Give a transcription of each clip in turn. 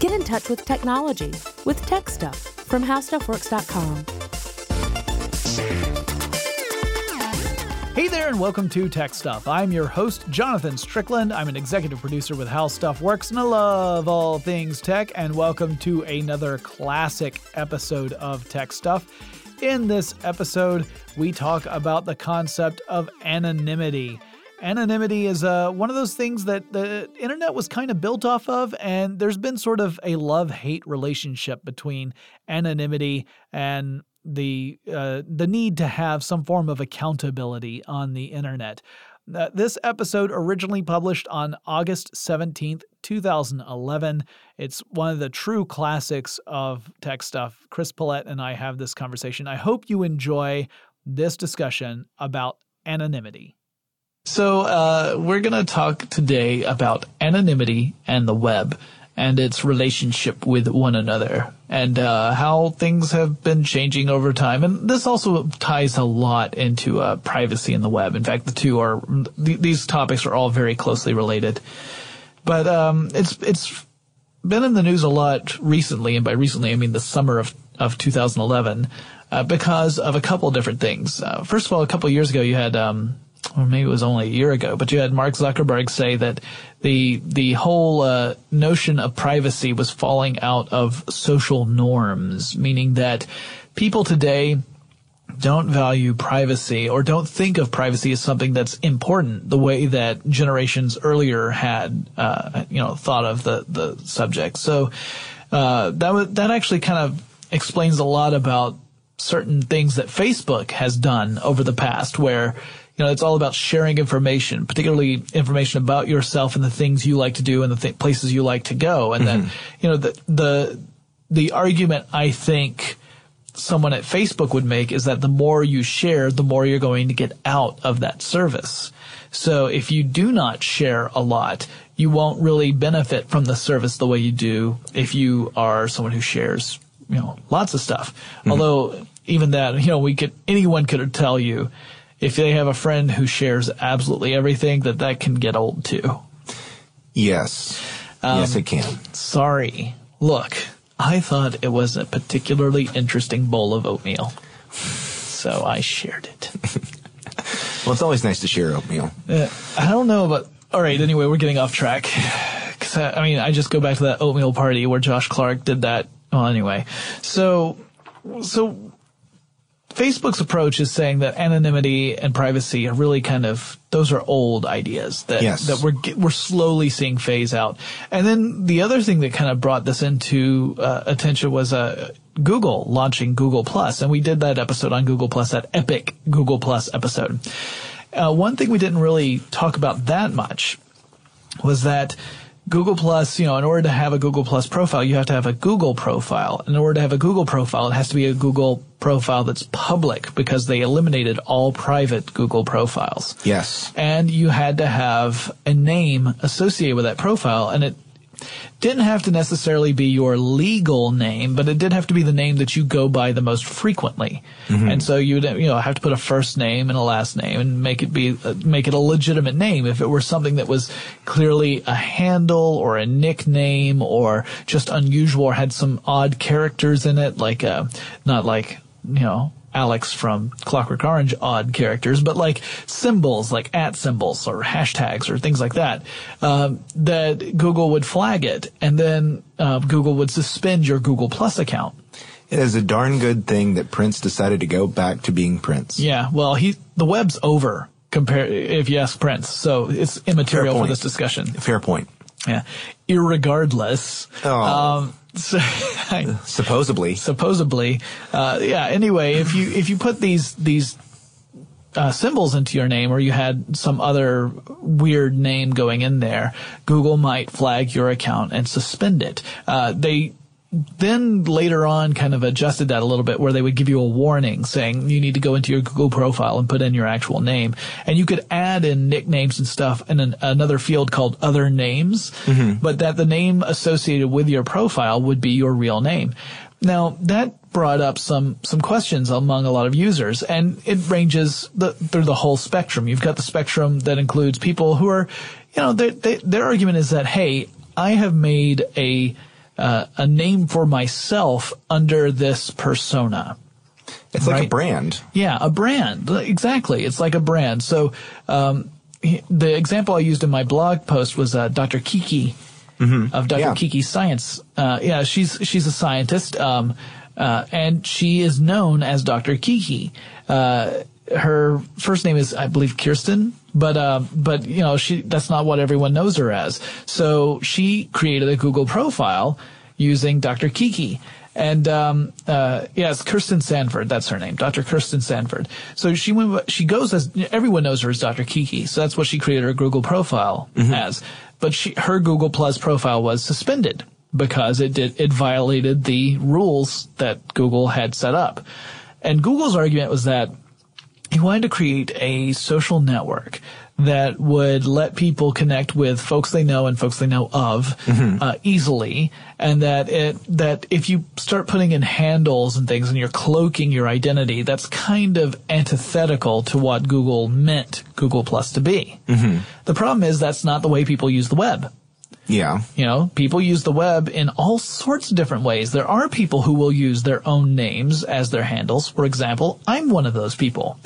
Get in touch with technology with Tech Stuff from HowStuffWorks.com. Hey there, and welcome to Tech Stuff. I'm your host, Jonathan Strickland. I'm an executive producer with How Stuff Works, and I love all things tech. And welcome to another classic episode of Tech Stuff. In this episode, we talk about the concept of anonymity. Anonymity is uh, one of those things that the internet was kind of built off of, and there's been sort of a love hate relationship between anonymity and the uh, the need to have some form of accountability on the internet. Uh, this episode originally published on August 17th, 2011. It's one of the true classics of tech stuff. Chris Pollette and I have this conversation. I hope you enjoy this discussion about anonymity. So, uh, we're going to talk today about anonymity and the web and its relationship with one another and uh, how things have been changing over time. And this also ties a lot into uh, privacy in the web. In fact, the two are th- these topics are all very closely related. But um, it's it's been in the news a lot recently, and by recently I mean the summer of of 2011, uh, because of a couple different things. Uh, first of all, a couple years ago, you had um, or maybe it was only a year ago, but you had Mark Zuckerberg say that the the whole uh, notion of privacy was falling out of social norms, meaning that people today don't value privacy or don't think of privacy as something that's important the way that generations earlier had, uh, you know, thought of the the subject. So uh, that that actually kind of explains a lot about certain things that Facebook has done over the past, where you know, it's all about sharing information, particularly information about yourself and the things you like to do and the th- places you like to go. And mm-hmm. then, you know, the, the, the argument I think someone at Facebook would make is that the more you share, the more you're going to get out of that service. So if you do not share a lot, you won't really benefit from the service the way you do if you are someone who shares, you know, lots of stuff. Mm-hmm. Although even that, you know, we could, anyone could tell you if they have a friend who shares absolutely everything, that that can get old too. Yes. Um, yes, it can. Sorry. Look, I thought it was a particularly interesting bowl of oatmeal. So I shared it. well, it's always nice to share oatmeal. Uh, I don't know about. All right. Anyway, we're getting off track. Cause I, I mean, I just go back to that oatmeal party where Josh Clark did that. Well, anyway. So, so Facebook's approach is saying that anonymity and privacy are really kind of those are old ideas that yes. that we're we're slowly seeing phase out. And then the other thing that kind of brought this into uh, attention was uh, Google launching Google Plus, and we did that episode on Google Plus, that epic Google Plus episode. Uh, one thing we didn't really talk about that much was that Google Plus, you know, in order to have a Google Plus profile, you have to have a Google profile. In order to have a Google profile, it has to be a Google profile that's public because they eliminated all private Google profiles. Yes. And you had to have a name associated with that profile. And it didn't have to necessarily be your legal name, but it did have to be the name that you go by the most frequently. Mm-hmm. And so you would, you know, have to put a first name and a last name and make it be, uh, make it a legitimate name. If it were something that was clearly a handle or a nickname or just unusual or had some odd characters in it, like, uh, not like, you know, Alex from Clockwork Orange odd characters, but like symbols, like at symbols or hashtags or things like that, um, that Google would flag it, and then uh, Google would suspend your Google Plus account. It is a darn good thing that Prince decided to go back to being Prince. Yeah, well, he the web's over compared if you ask Prince, so it's immaterial for this discussion. Fair point. Yeah. Irregardless, oh. um, so, I, supposedly, supposedly, uh, yeah. Anyway, if you if you put these these uh, symbols into your name, or you had some other weird name going in there, Google might flag your account and suspend it. Uh, they then later on kind of adjusted that a little bit where they would give you a warning saying you need to go into your Google profile and put in your actual name. And you could add in nicknames and stuff in an, another field called other names, mm-hmm. but that the name associated with your profile would be your real name. Now that brought up some, some questions among a lot of users and it ranges the, through the whole spectrum. You've got the spectrum that includes people who are, you know, they, their argument is that, hey, I have made a, uh, a name for myself under this persona. It's like a brand. Yeah, a brand. Exactly. It's like a brand. So, um, he- the example I used in my blog post was uh, Dr. Kiki of Dr. Yeah. Kiki Science. Uh, yeah, she's she's a scientist, um, uh, and she is known as Dr. Kiki. Uh, her first name is, I believe, Kirsten, but uh, but you know, she that's not what everyone knows her as. So she created a Google profile using Dr. Kiki. And um, uh, yes, Kirsten Sanford, that's her name, Dr. Kirsten Sanford. So she went, she goes as everyone knows her as Dr. Kiki, so that's what she created her Google profile as. But she, her Google Plus profile was suspended because it did it violated the rules that Google had set up. And Google's argument was that he wanted to create a social network that would let people connect with folks they know and folks they know of uh, easily, and that it that if you start putting in handles and things and you're cloaking your identity, that's kind of antithetical to what Google meant Google Plus to be. The problem is that's not the way people use the web. Yeah. You know, people use the web in all sorts of different ways. There are people who will use their own names as their handles. For example, I'm one of those people.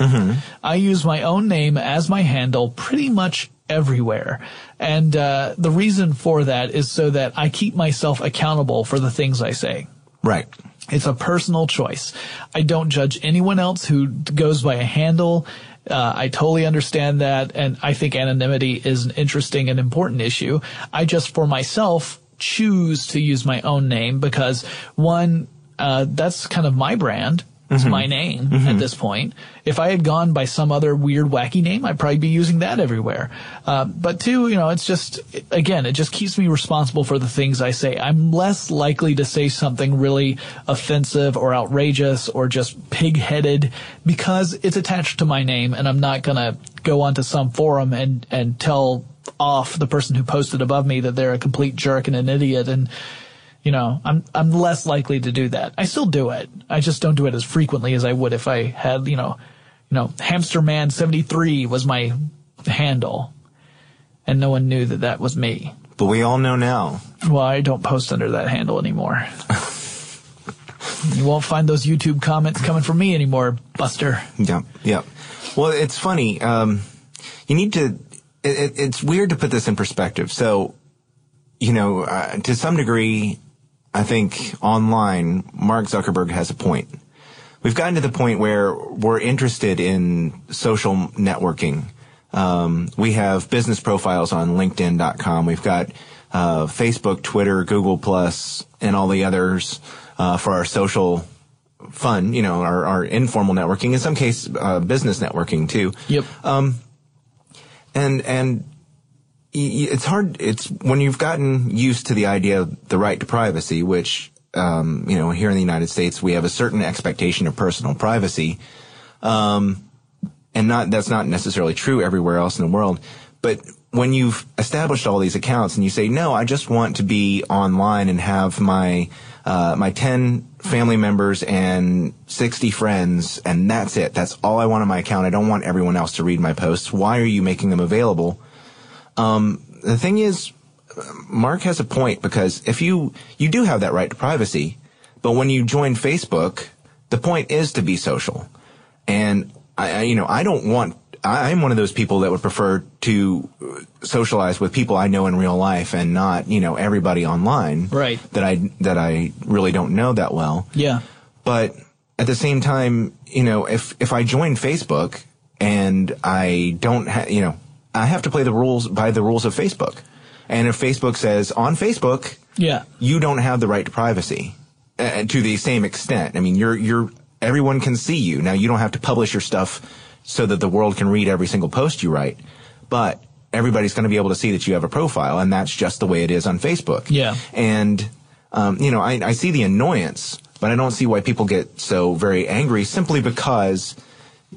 I use my own name as my handle pretty much everywhere. And uh, the reason for that is so that I keep myself accountable for the things I say. Right. It's a personal choice. I don't judge anyone else who goes by a handle. Uh, I totally understand that, and I think anonymity is an interesting and important issue. I just, for myself, choose to use my own name because one, uh, that's kind of my brand. It's my name at this point. If I had gone by some other weird, wacky name, I'd probably be using that everywhere. Uh, but two, you know, it's just, again, it just keeps me responsible for the things I say. I'm less likely to say something really offensive or outrageous or just pig-headed because it's attached to my name and I'm not gonna go onto some forum and, and tell off the person who posted above me that they're a complete jerk and an idiot and you know, I'm I'm less likely to do that. I still do it. I just don't do it as frequently as I would if I had, you know, you know, Hamsterman 73 was my handle and no one knew that that was me. But we all know now. Well, I don't post under that handle anymore. you won't find those YouTube comments coming from me anymore, Buster. Yep. Yep. Well, it's funny. Um, you need to. It, it, it's weird to put this in perspective. So, you know, uh, to some degree, I think online, Mark Zuckerberg has a point. We've gotten to the point where we're interested in social networking. Um, we have business profiles on LinkedIn.com. We've got uh, Facebook, Twitter, Google Plus, and all the others uh, for our social fun. You know, our, our informal networking. In some case, uh, business networking too Yep. and and y- it's hard. It's when you've gotten used to the idea of the right to privacy, which um, you know here in the United States we have a certain expectation of personal privacy, um, and not that's not necessarily true everywhere else in the world. But when you've established all these accounts and you say, no, I just want to be online and have my uh, my ten family members and sixty friends, and that's it. That's all I want on my account. I don't want everyone else to read my posts. Why are you making them available? Um, the thing is, Mark has a point because if you you do have that right to privacy, but when you join Facebook, the point is to be social, and I, I you know I don't want. I- I'm one of those people that would prefer to socialize with people I know in real life and not, you know, everybody online. Right. That I that I really don't know that well. Yeah. But at the same time, you know, if if I join Facebook and I don't have, you know, I have to play the rules by the rules of Facebook. And if Facebook says on Facebook, Yeah. you don't have the right to privacy uh, to the same extent. I mean, you're you're everyone can see you. Now you don't have to publish your stuff so that the world can read every single post you write, but everybody's going to be able to see that you have a profile, and that's just the way it is on Facebook. Yeah. And um, you know, I, I see the annoyance, but I don't see why people get so very angry simply because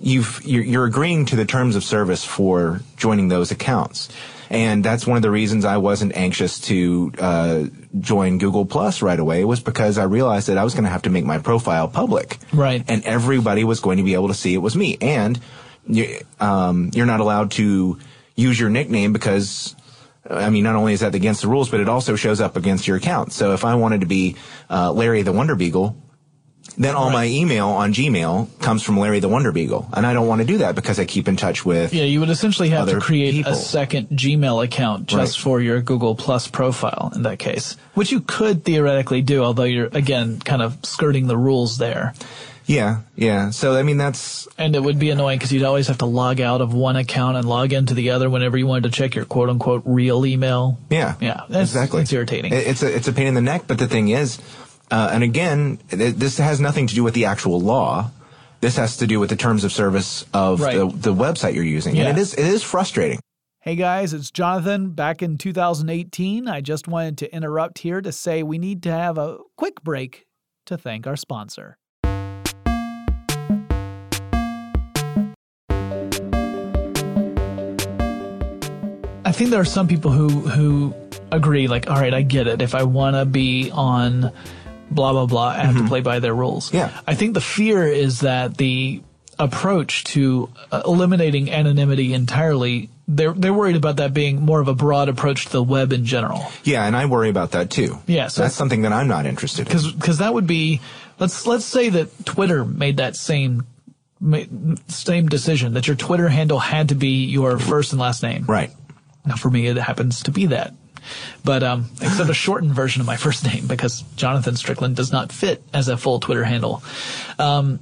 you've you're, you're agreeing to the terms of service for joining those accounts. And that's one of the reasons I wasn't anxious to uh, join Google Plus right away was because I realized that I was going to have to make my profile public, Right. And everybody was going to be able to see it was me. And you, um, you're not allowed to use your nickname because I mean, not only is that against the rules, but it also shows up against your account. So if I wanted to be uh, Larry the Wonder Beagle, then all my email on Gmail comes from Larry the Wonder Beagle, and I don't want to do that because I keep in touch with. Yeah, you would essentially have to create people. a second Gmail account just Right. for your Google Plus profile in that case, which you could theoretically do, although you're again kind of skirting the rules there. Yeah, yeah. So I mean, that's And it would be annoying because you'd always have to log out of one account and log into the other whenever you wanted to check your quote unquote real email. Yeah, Yeah, that's- exactly. it's irritating. It's a it's a pain in the neck. But the thing is, uh, and again, th- this has nothing to do with the actual law. This has to do with the terms of service of Right. the the website you're using, Yeah. and it is it is frustrating. Hey guys, it's Jonathan. Back in 2018, I just wanted to interrupt here to say we need to have a quick break to thank our sponsor. I think there are some people who who agree, like, all right, I get it. If I want to be on blah blah blah, I have to play by their rules. Yeah. I think the fear is that the approach to uh, eliminating anonymity entirely, they're they're worried about that being more of a broad approach to the web in general. Yeah, and I worry about that too. Yeah, so- that's something that I'm not interested in. Because because that would be let's let's say that Twitter made that same same decision that your Twitter handle had to be your first and last name. Right. Now, for me, it happens to be that. But um, except a shortened version of my first name because Jonathan Strickland does not fit as a full Twitter handle. Um,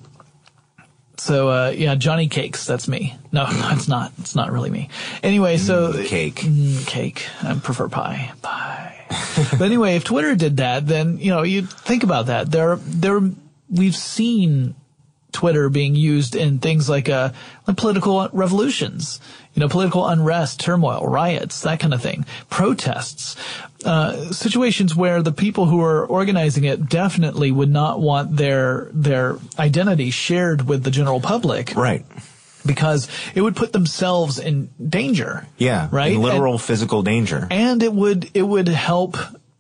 so uh, yeah, Johnny Cakes, that's me. No, it's not. It's not really me. Anyway, so Cake. Mm, cake. I prefer pie. Pie. but anyway, if Twitter did that, then you know you think about that. There, there, we've seen Twitter being used in things like uh, like political revolutions, you know, political unrest, turmoil, riots, that kind of thing, protests, uh, situations where the people who are organizing it definitely would not want their their identity shared with the general public Right. because it would put themselves in danger. Yeah. Right? In literal physical danger. and it would it would help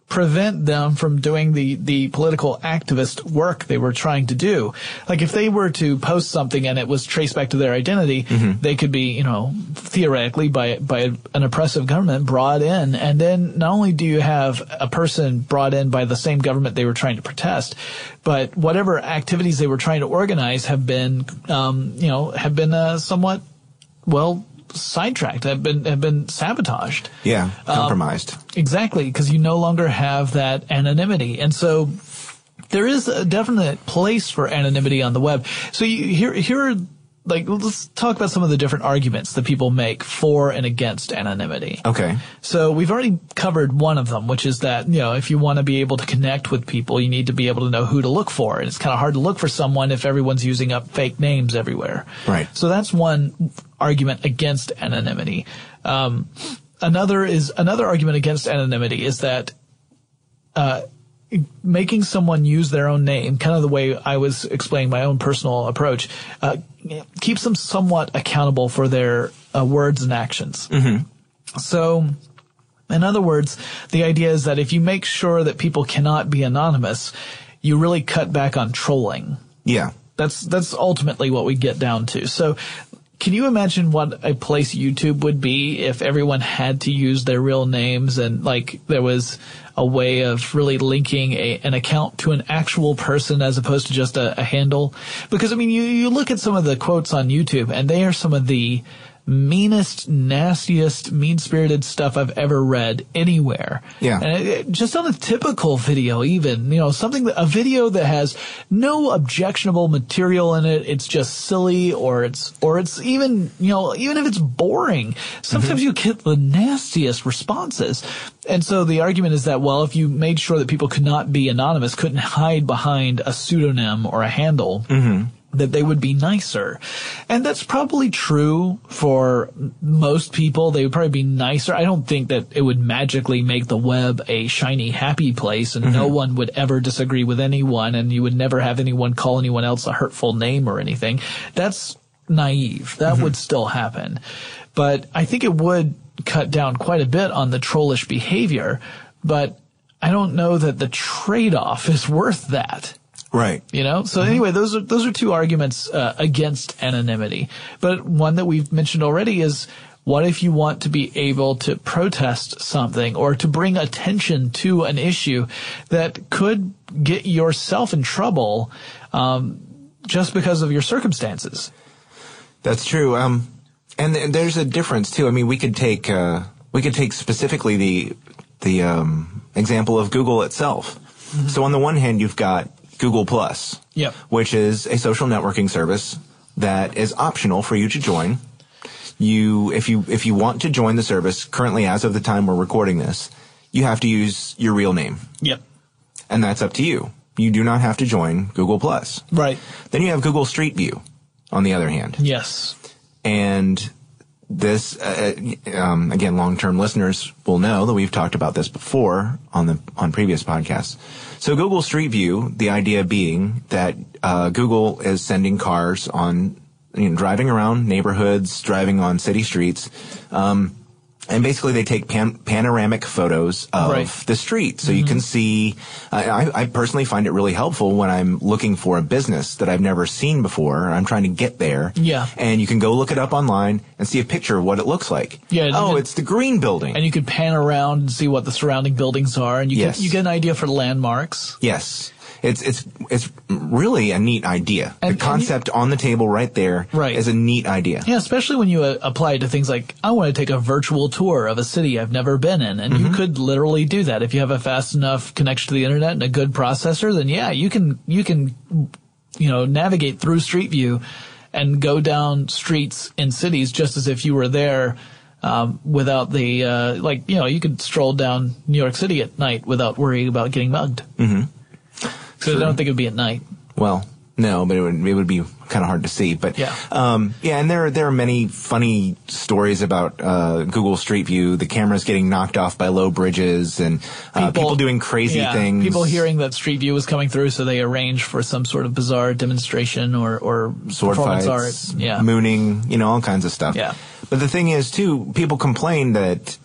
prevent them from doing the the political activist work they were trying to do. Like if they were to post something and it was traced back to their identity they could be you know theoretically by by an oppressive government brought in. And then not only do you have a person brought in by the same government they were trying to protest but whatever activities they were trying to organize have been um, you know have been uh, somewhat well sidetracked have been have been sabotaged Yeah. Um, compromised. Exactly, because you no longer have that anonymity. And so there is a definite place for anonymity on the web. So you, here, here are, like, let's talk about some of the different arguments that people make for and against anonymity. okay. So we've already covered one of them, which is that, you know, if you want to be able to connect with people, you need to be able to know who to look for. And it's kind of hard to look for someone if everyone's using up fake names everywhere. Right. So that's one argument against anonymity. Um, another is, another argument against anonymity is that, uh, making someone use their own name, kind of the way I was explaining my own personal approach, uh, keeps them somewhat accountable for their uh, words and actions. So, in other words, the idea is that if you make sure that people cannot be anonymous, you really cut back on trolling. Yeah. That's that's ultimately what we get down to. So, can you imagine what a place YouTube would be if everyone had to use their real names and like there was a way of really linking a, an account to an actual person as opposed to just a, a handle? Because I mean, you you look at some of the quotes on YouTube and they are some of the meanest, nastiest, mean-spirited stuff I've ever read anywhere. Yeah. And it, it- just on a typical video, even, you know, something that, a video that has no objectionable material in it. It's just silly or it's, or it's even, you know, even if it's boring, sometimes mm-hmm. you get the nastiest responses. And so the argument is that, well, if you made sure that people could not be anonymous, couldn't hide behind a pseudonym or a handle, mm-hmm. That they would be nicer. And that's probably true for most people. They would probably be nicer. I don't think that it would magically make the web a shiny, happy place and no mm-hmm. one would ever disagree with anyone and you would never have anyone call anyone else a hurtful name or anything. That's naive. That mm-hmm. would still happen. But I think it would cut down quite a bit on the trollish behavior, but I don't know that the trade-off is worth that. Right. You know, so anyway, those are those are two arguments uh, against anonymity. But one that we've mentioned already is What if you want to be able to protest something or to bring attention to an issue that could get yourself in trouble um, just because of your circumstances? That's true. Um, and th- there's a difference too. I mean, we could take uh, we could take specifically the the um, example of Google itself. Mm-hmm. So on the one hand, you've got Google Plus, yep. which is a social networking service that is optional for you to join. You, if you if you want to join the service, currently as of the time we're recording this, you have to use your real name. Yep. And that's up to you. You do not have to join Google Plus. Right. Then you have Google Street View, on the other hand. Yes. And this, uh, um, again, long-term listeners will know that we've talked about this before on the on previous podcasts. So Google Street View, the idea being that uh, Google is sending cars on, you know, driving around neighborhoods, driving on city streets. Um, and basically they take pan- panoramic photos of right. the street. So mm-hmm. you can see I, I, personally find it really helpful when i'm looking for a business that i've never seen before i'm trying to get there. Yeah. And you can go look it up online and see a picture of what it looks like. Yeah oh can, it's the green building. And you can pan around and see what the surrounding buildings are and you, yes. get, you get an idea for landmarks. Yes it's it's it's really a neat idea. And, the concept you, on the table right there right. is a neat idea. Yeah, especially when you uh, apply it to things like I want to take a virtual tour of a city I've never been in, and mm-hmm. you could literally do that if you have a fast enough connection to the internet and a good processor. Then yeah, you can you can you know navigate through Street View and go down streets in cities just as if you were there. Um, without the uh, like, you know, you could stroll down New York City at night without worrying about getting mugged. Mm-hmm. So I don't think it would be at night. Well, no, but it would it would be kind of hard to see. But yeah, um, yeah, and there there are many funny stories about uh, Google Street View. The cameras getting knocked off by low bridges, and uh, people, people, doing crazy yeah, things. People hearing that Street View was coming through, so they arrange for some sort of bizarre demonstration or or sword performance fights, art. Yeah, mooning, you know, all kinds of stuff. Yeah. But the thing is, too, people complain that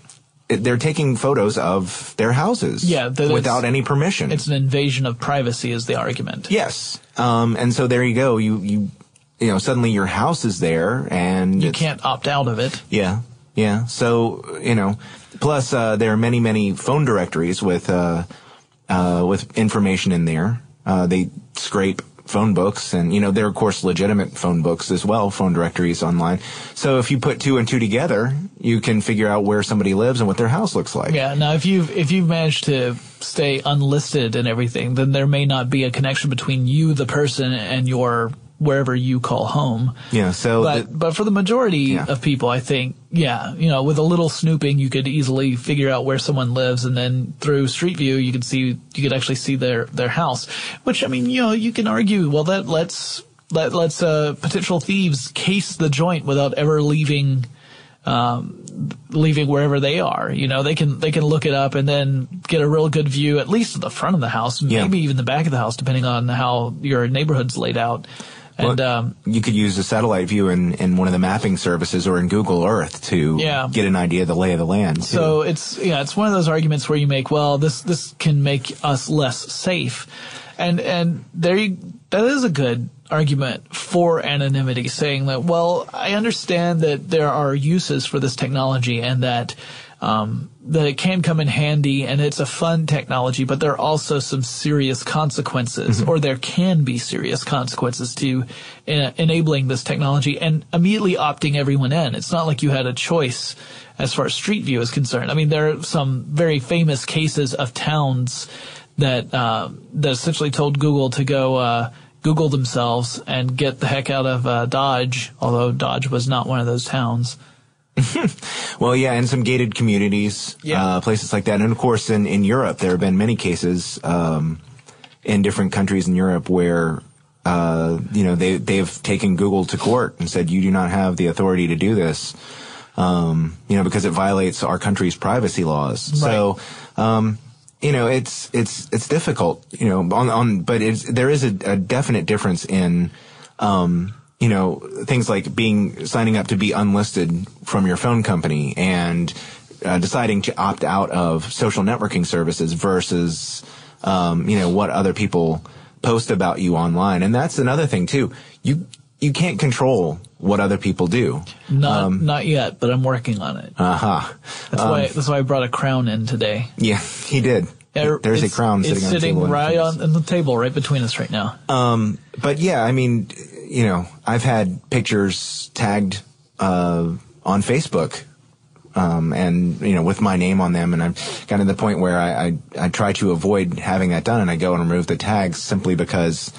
they're taking photos of their houses yeah, without any permission. It's an invasion of privacy is the argument. Yes. Um, and so there you go. You, you, you know, suddenly your house is there and you can't opt out of it. Yeah. Yeah. So, you know, plus, uh, there are many, many phone directories with, uh, uh, with information in there. Uh, they scrape phone books and you know they're of course legitimate phone books as well phone directories online. So if you put two and two together you can figure out where somebody lives and what their house looks like. Yeah now if you've if you've managed to stay unlisted and everything then there may not be a connection between you the person and your wherever you call home. Yeah. So, but the, but for the majority yeah. of people, I think, yeah, you know, with a little snooping, you could easily figure out where someone lives, and then through Street View, you could see you could actually see their their house. Which I mean, you know, you can argue, well, that lets let lets uh, potential thieves case the joint without ever leaving. Um, leaving wherever they are. You know, they can they can look it up and then get a real good view, at least of the front of the house, yeah. maybe even the back of the house, depending on how your neighborhood's laid out. And well, um, you could use a satellite view in, in one of the mapping services or in Google Earth to yeah. get an idea of the lay of the land. Too. So it's yeah, it's one of those arguments where you make, well, this this can make us less safe, and and there you, that is a good argument for anonymity, saying that well, I understand that there are uses for this technology and that um, that it can come in handy and it's a fun technology, but there are also some serious consequences, mm-hmm. or there can be serious consequences to uh, enabling this technology and immediately opting everyone in. It's not like you had a choice as far as Street View is concerned. I mean, there are some very famous cases of towns that uh, that essentially told Google to go. Uh, Google themselves and get the heck out of uh, Dodge, although Dodge was not one of those towns. well, yeah, in some gated communities, yeah. uh, places like that, and of course, in in Europe, there have been many cases um, in different countries in Europe where uh, you know they they've taken Google to court and said you do not have the authority to do this, um, you know, because it violates our country's privacy laws. Right. So. Um, you know, it's it's it's difficult, you know, on on, but it's there is a, a definite difference in um, you know, things like being signing up to be unlisted from your phone company and uh, deciding to opt out of social networking services versus, um, you know, what other people post about you online. And that's another thing too. You you can't control what other people do. Not not yet, but I'm working on it. Uh huh. That's why that's why I brought a crown in today. Yeah, he did. Yeah, There's a crown sitting on the sitting table. right front of us. on, on the table right between us right now. Um, but yeah, I mean, you know, I've had pictures tagged uh, on Facebook, um, and you know, with my name on them, and I've gotten to the point where I, I I try to avoid having that done, and I go and remove the tags simply because.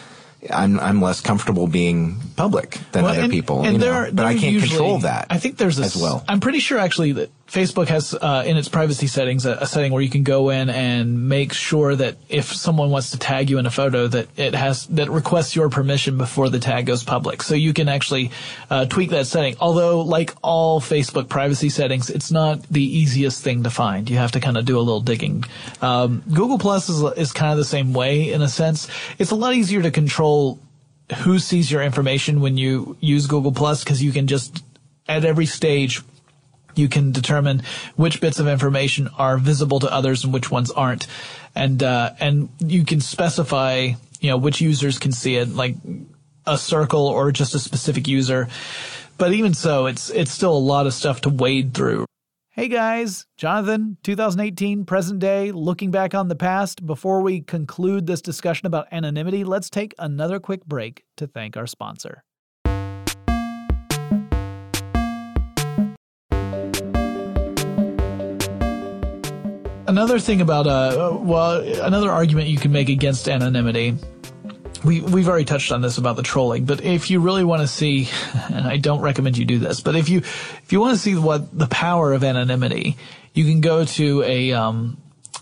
I'm I'm less comfortable being public than Well, other and- people, and you know, there- but I can't usually- control that. I think there's a, as well. I'm pretty sure actually that Facebook has uh, in its privacy settings a, a setting where you can go in and make sure that if someone wants to tag you in a photo, that it has that requests your permission before the tag goes public. So you can actually uh, tweak that setting. Although, like all Facebook privacy settings, it's not the easiest thing to find. You have to kind of do a little digging. Um, Google Plus is is kind of the same way in a sense. It's a lot easier to control who sees your information when you use Google Plus because you can just at every stage you can determine which bits of information are visible to others and which ones aren't, and uh, and you can specify you know which users can see it, like a circle or just a specific user. But even so, it's it's still a lot of stuff to wade through. Hey guys, Jonathan, 2018, present day, looking back on the past. Before we conclude this discussion about anonymity, let's take another quick break to thank our sponsor. Another thing about, uh, well, another argument you can make against anonymity we we've already touched on this about the trolling, but if you really want to see, and I don't recommend you do this, but if you if you want to see what the power of anonymity, you can go to a um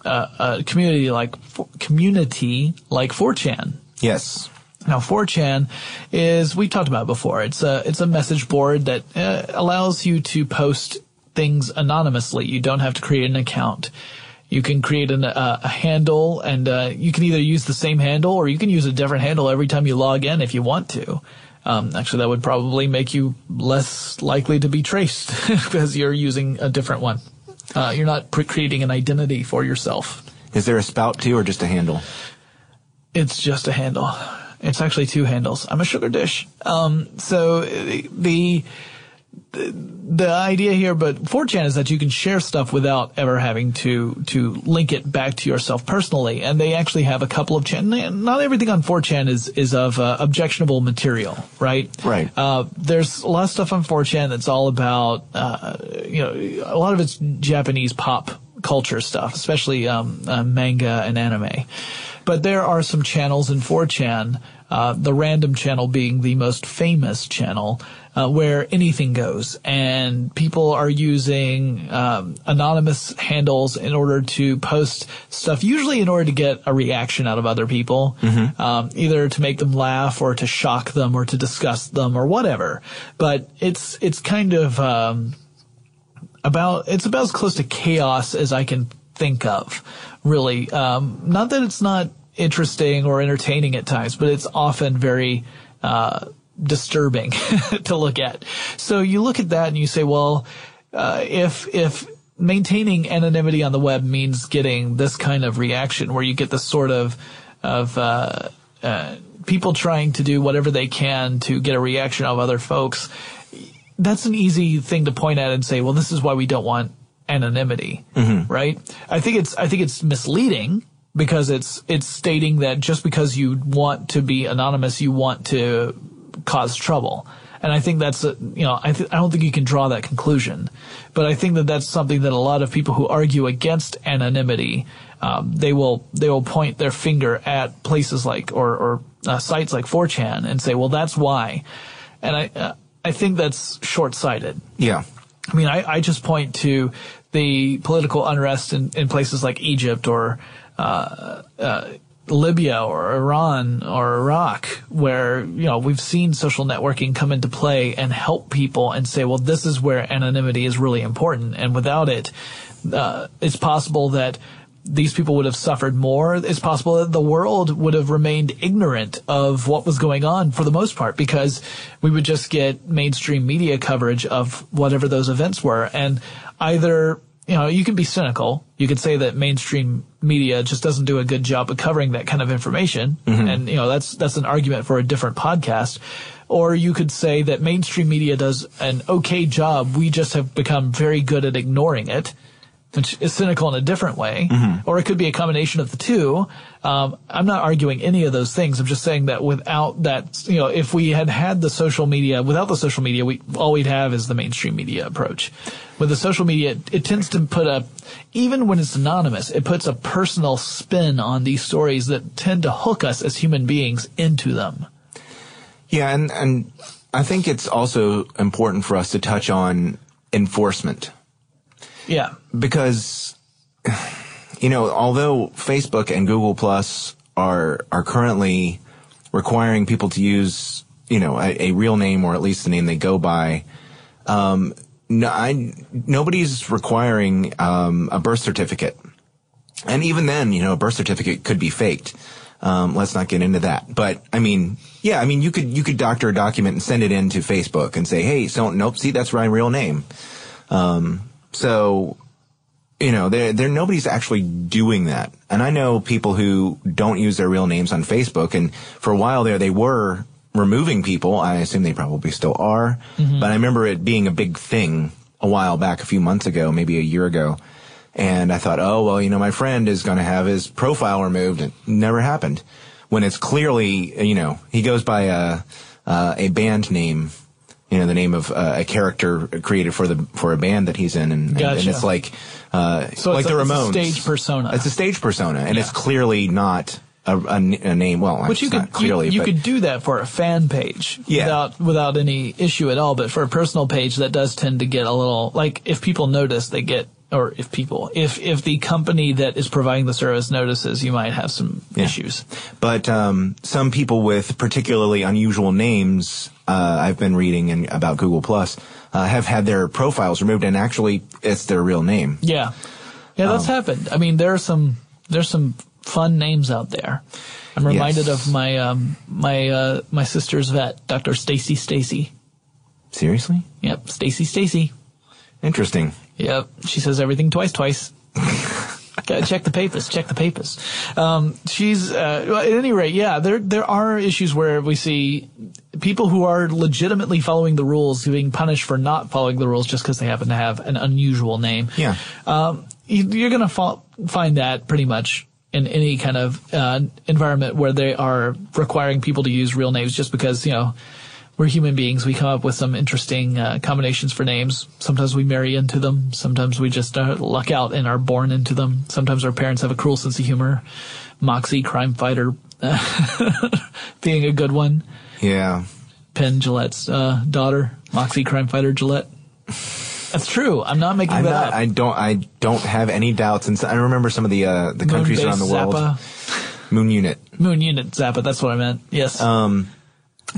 a, a community like community like 4chan. yes, Now 4chan is we talked about it before. It's a it's a message board that uh, allows you to post things anonymously. You don't have to create an account. You can create an, uh, a handle, and uh, you can either use the same handle or you can use a different handle every time you log in if you want to. Um, actually, that would probably make you less likely to be traced because you're using a different one. Uh, you're not pre- creating an identity for yourself. is there a spout too, or just a handle? It's just a handle. It's actually two handles. I'm a sugar dish. Um, so the, the the idea here, but 4chan is that you can share stuff without ever having to to link it back to yourself personally. And they actually have a couple of chan. Not everything on 4chan is is of uh, objectionable material, right? Right. Uh, there's a lot of stuff on 4chan that's all about, uh, you know, a lot of it's Japanese pop culture stuff, especially um, uh, manga and anime. But there are some channels in 4chan, uh, the random channel being the most famous channel, uh, where anything goes, and people are using um, anonymous handles in order to post stuff, usually in order to get a reaction out of other people, um, either to make them laugh or to shock them or to disgust them or whatever. But it's it's kind of um, about it's about as close to chaos as I can think of, really. Um, not that it's not interesting or entertaining at times, but it's often very uh, disturbing to look at. So you look at that and you say, well, uh, if if maintaining anonymity on the web means getting this kind of reaction, where you get this sort of of uh, uh, people trying to do whatever they can to get a reaction of other folks that's an easy thing to point at and say, well, this is why we don't want anonymity, right? I think it's I think it's misleading because it's it's stating that just because you want to be anonymous, you want to cause trouble. And I think that's a, you know I th- I don't think you can draw that conclusion, but I think that that's something that a lot of people who argue against anonymity um, they will they will point their finger at places like or or uh, sites like 4chan and say, well, that's why. And I uh, I think that's short sighted. Yeah. I mean, I, I just point to the political unrest in, in places like Egypt or uh, uh, Libya or Iran or Iraq, where you know we've seen social networking come into play and help people and say, well, this is where anonymity is really important, and without it, uh, it's possible that these people would have suffered more. It's possible that the world would have remained ignorant of what was going on for the most part because we would just get mainstream media coverage of whatever those events were. And either, you know, you can be cynical. You could say that mainstream media just doesn't do a good job of covering that kind of information. And, you know, that's, that's an argument for a different podcast. Or you could say that mainstream media does an okay job. We just have become very good at ignoring it which is cynical in a different way, Mm-hmm. or it could be a combination of the two. Um, I'm not arguing any of those things. I'm just saying that without that, you know, if we had had the social media, without the social media, we all we'd have is the mainstream media approach. With the social media, it, it tends to put a, even when it's anonymous, it puts a personal spin on these stories that tend to hook us as human beings into them. Yeah, and and I think it's also important for us to touch on enforcement Yeah. because you know, although Facebook and Google Plus are are currently requiring people to use, you know, a, a real name or at least the name they go by, um, no, I, nobody's requiring um, a birth certificate, and even then, you know, a birth certificate could be faked. Um, let's not get into that. But I mean, yeah, I mean, you could you could doctor a document and send it in to Facebook and say, hey, so nope, see, that's my real name. Um, so you know, there, there, nobody's actually doing that. And I know people who don't use their real names on Facebook. And for a while there, they were removing people. I assume they probably still are. But I remember it being a big thing a while back, a few months ago, maybe a year ago. And I thought, oh, well, you know, my friend is going to have his profile removed. It never happened. When it's clearly, you know, he goes by a, uh, a band name, you know, the name of uh, a character created for the, for a band that he's in. And, and, and it's like, uh, So like it's the a- it's a Ramones. stage persona. It's a stage persona, and Yeah. it's clearly not a, a, a name. Well, which you could clearly, you, you but could do that for a fan page Yeah. without without any issue at all. But for a personal page, that does tend to get a little like if people notice, they get or if people if if the company that is providing the service notices, you might have some Yeah. issues. but um, some people with particularly unusual names, uh, I've been reading in, about Google Plus, uh, have had their profiles removed, and actually, it's their real name. Yeah, yeah, that's Um, happened. I mean, there are some there's some fun names out there. I'm reminded Yes. of my um my uh my sister's vet, Dr. Stacy Stacy. Seriously, Yep, Stacy Stacy. interesting. Yep. She says everything twice, twice. Gotta check the papers. Check the papers. Um, she's uh, well, at any rate, yeah. There there are issues where we see people who are legitimately following the rules being punished for not following the rules just because they happen to have an unusual name. Yeah. Um, you, you're gonna fa- find that pretty much in any kind of uh, environment where they are requiring people to use real names just because you know we're human beings. We come up with some interesting uh, combinations for names. Sometimes we marry into them. Sometimes we just uh, luck out and are born into them. Sometimes our parents have a cruel sense of humor. Moxie, crime fighter, being a good one. Yeah. Penn Jillette's uh, daughter, Moxie, crime fighter Jillette. That's true. I'm not making I'm that not, up. I don't. I don't have any doubts. And I remember some of the uh, the countries around the world. Zappa. Moon Unit. Moon Unit Zappa. That's what I meant. Yes. Um,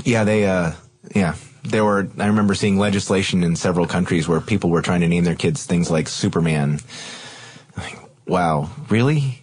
yeah, they, uh, yeah, there were, I remember seeing legislation in several countries where people were trying to name their kids things like Superman. Like, wow, really?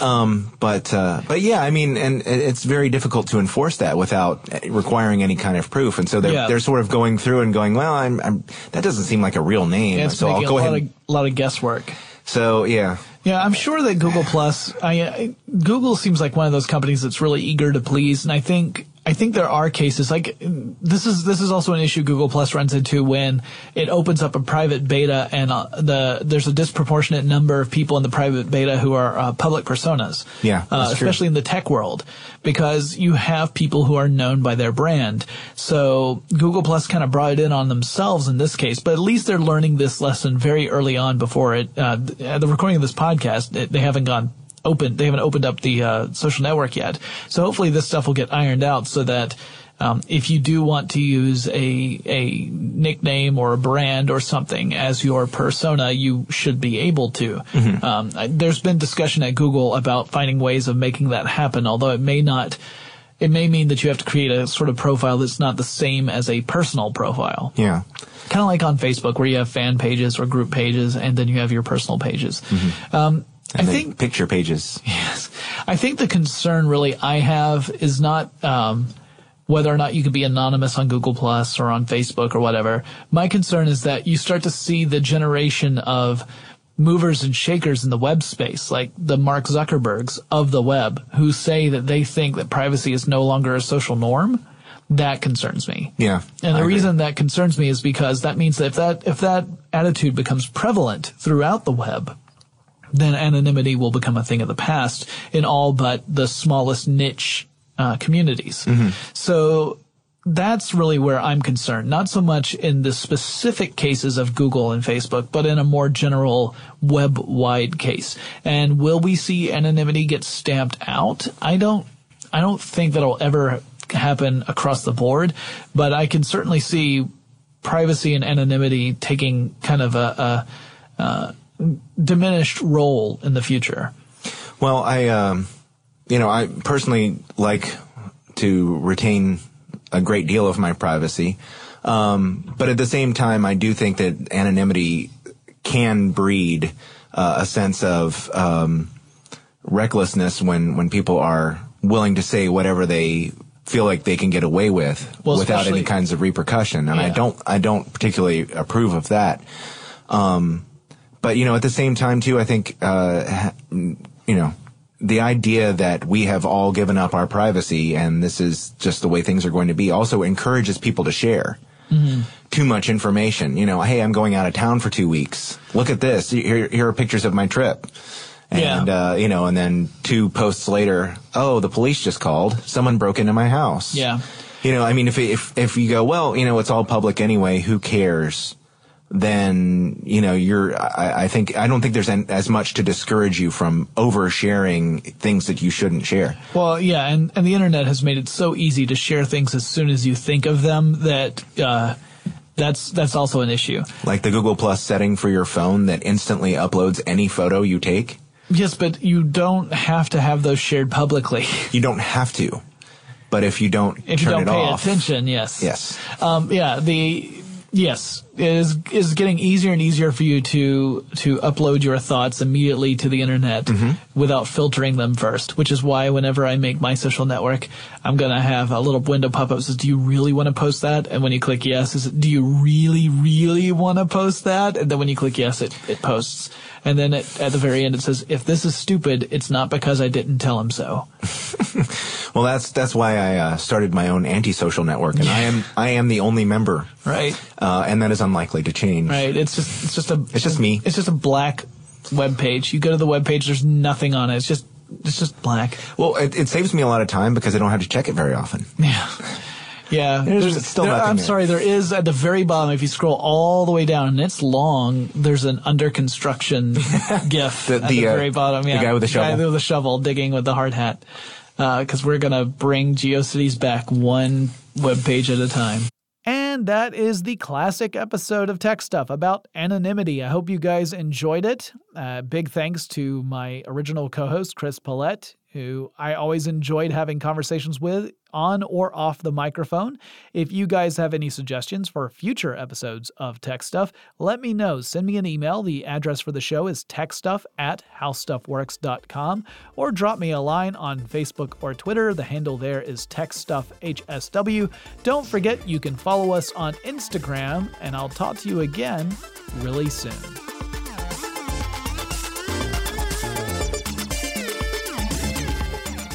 Um, but, uh, but yeah, I mean, and it's very difficult to enforce that without requiring any kind of proof. And so they're, Yeah. they're sort of going through and going, well, I'm, I'm, that doesn't seem like a real name. Yeah, so I'll go a ahead. of, lot of guesswork. so yeah, Yeah, I'm sure that Google Plus, I, I, Google seems like one of those companies that's really eager to please, and I think think there are cases like this is this is also an issue Google Plus runs into when it opens up a private beta and uh, the there's a disproportionate number of people in the private beta who are uh, public personas. Yeah, uh, that's true. especially in the tech world because you have people who are known by their brand. So Google Plus kind of brought it in on themselves in this case, but at least they're learning this lesson very early on before it, uh, at the recording of this podcast, it, they haven't gone open, they haven't opened up the, uh, social network yet. So hopefully this stuff will get ironed out so that, um, if you do want to use a a nickname or a brand or something as your persona, you should be able to. Um, I- there's been discussion at Google about finding ways of making that happen, although it may not. It may mean that you have to create a sort of profile that's not the same as a personal profile. yeah. Kind of like on Facebook where you have fan pages or group pages and then you have your personal pages. Um, I think picture pages. Yes. I think the concern really I have is not um, whether or not you can be anonymous on Google Plus or on Facebook or whatever. My concern is that you start to see the generation of movers and shakers in the web space, like the Mark Zuckerbergs of the web, who say that they think that privacy is no longer a social norm. that concerns me. Yeah. And the reason that concerns me is because that means that if that if that attitude becomes prevalent throughout the web, then anonymity will become a thing of the past in all but the smallest niche uh, communities. So that's really where I'm concerned. Not so much in the specific cases of Google and Facebook, but in a more general web wide case. And will we see anonymity get stamped out? I don't, I don't think that'll ever happen across the board, but I can certainly see privacy and anonymity taking kind of a, a, uh diminished role in the future. Well, I, um, you know, I personally like to retain a great deal of my privacy. Um, but at the same time, I do think that anonymity can breed uh, a sense of um, recklessness when, when people are willing to say whatever they feel like they can get away with Well, without any kinds of repercussion. And I don't, I don't particularly approve of that. Um, but you know, at the same time too, I think, uh, you know, the idea that we have all given up our privacy and this is just the way things are going to be also encourages people to share too much information. You know, hey, I'm going out of town for two weeks. Look at this. Here, here are pictures of my trip. And, Yeah. uh, you know, and then two posts later, oh, the police just called. Someone broke into my house. Yeah. You know, I mean, if, if, if you go, well, you know, it's all public anyway, who cares? Then, you know, you're, I, I think, I don't think there's an, as much to discourage you from oversharing things that you shouldn't share. Well, yeah, and, and the internet has made it so easy to share things as soon as you think of them that uh, that's that's also an issue. Like the Google Plus setting for your phone that instantly uploads any photo you take. Yes, but you don't have to have those shared publicly. You don't have to. But if you don't If you don't it pay off. attention, yes. Yes. Um, yeah, the yes is is getting easier and easier for you to to upload your thoughts immediately to the internet Mm-hmm. without filtering them first. Which is why whenever I make my social network, I'm gonna have a little window pop up that says, "Do you really want to post that?" And when you click yes, is do you really really want to post that? And then when you click yes, it it posts. And then it, at the very end, it says, "If this is stupid, it's not because I didn't tell him so." Well, that's that's why I uh, started my own antisocial network, and I am I am the only member, Right. uh, and that is unlikely to change. Right. It's just it's just a It's just me. It's just a black web page. You go to the web page. There's nothing on it. It's just it's just black. Well, it, it saves me a lot of time because I don't have to check it very often. Yeah. Yeah. There's still there- I'm there. sorry. There is at the very bottom. If you scroll all the way down, and it's long. There's an under construction gif The- at the, the uh, very bottom. the Yeah. guy with the shovel. guy with the shovel digging with the hard hat. Because we're gonna bring GeoCities back one web page at a time. And that is the classic episode of Tech Stuff about anonymity. I hope you guys enjoyed it. Uh, big thanks to my original co host, Chris Pollette, who I always enjoyed having conversations with on or off the microphone. If you guys have any suggestions for future episodes of Tech Stuff, let me know. Send me an email. The address for the show is techstuff at howstuffworks.com or drop me a line on Facebook or Twitter. The handle there is techstuffhsw. Don't forget you can follow us on Instagram, and I'll talk to you again really soon.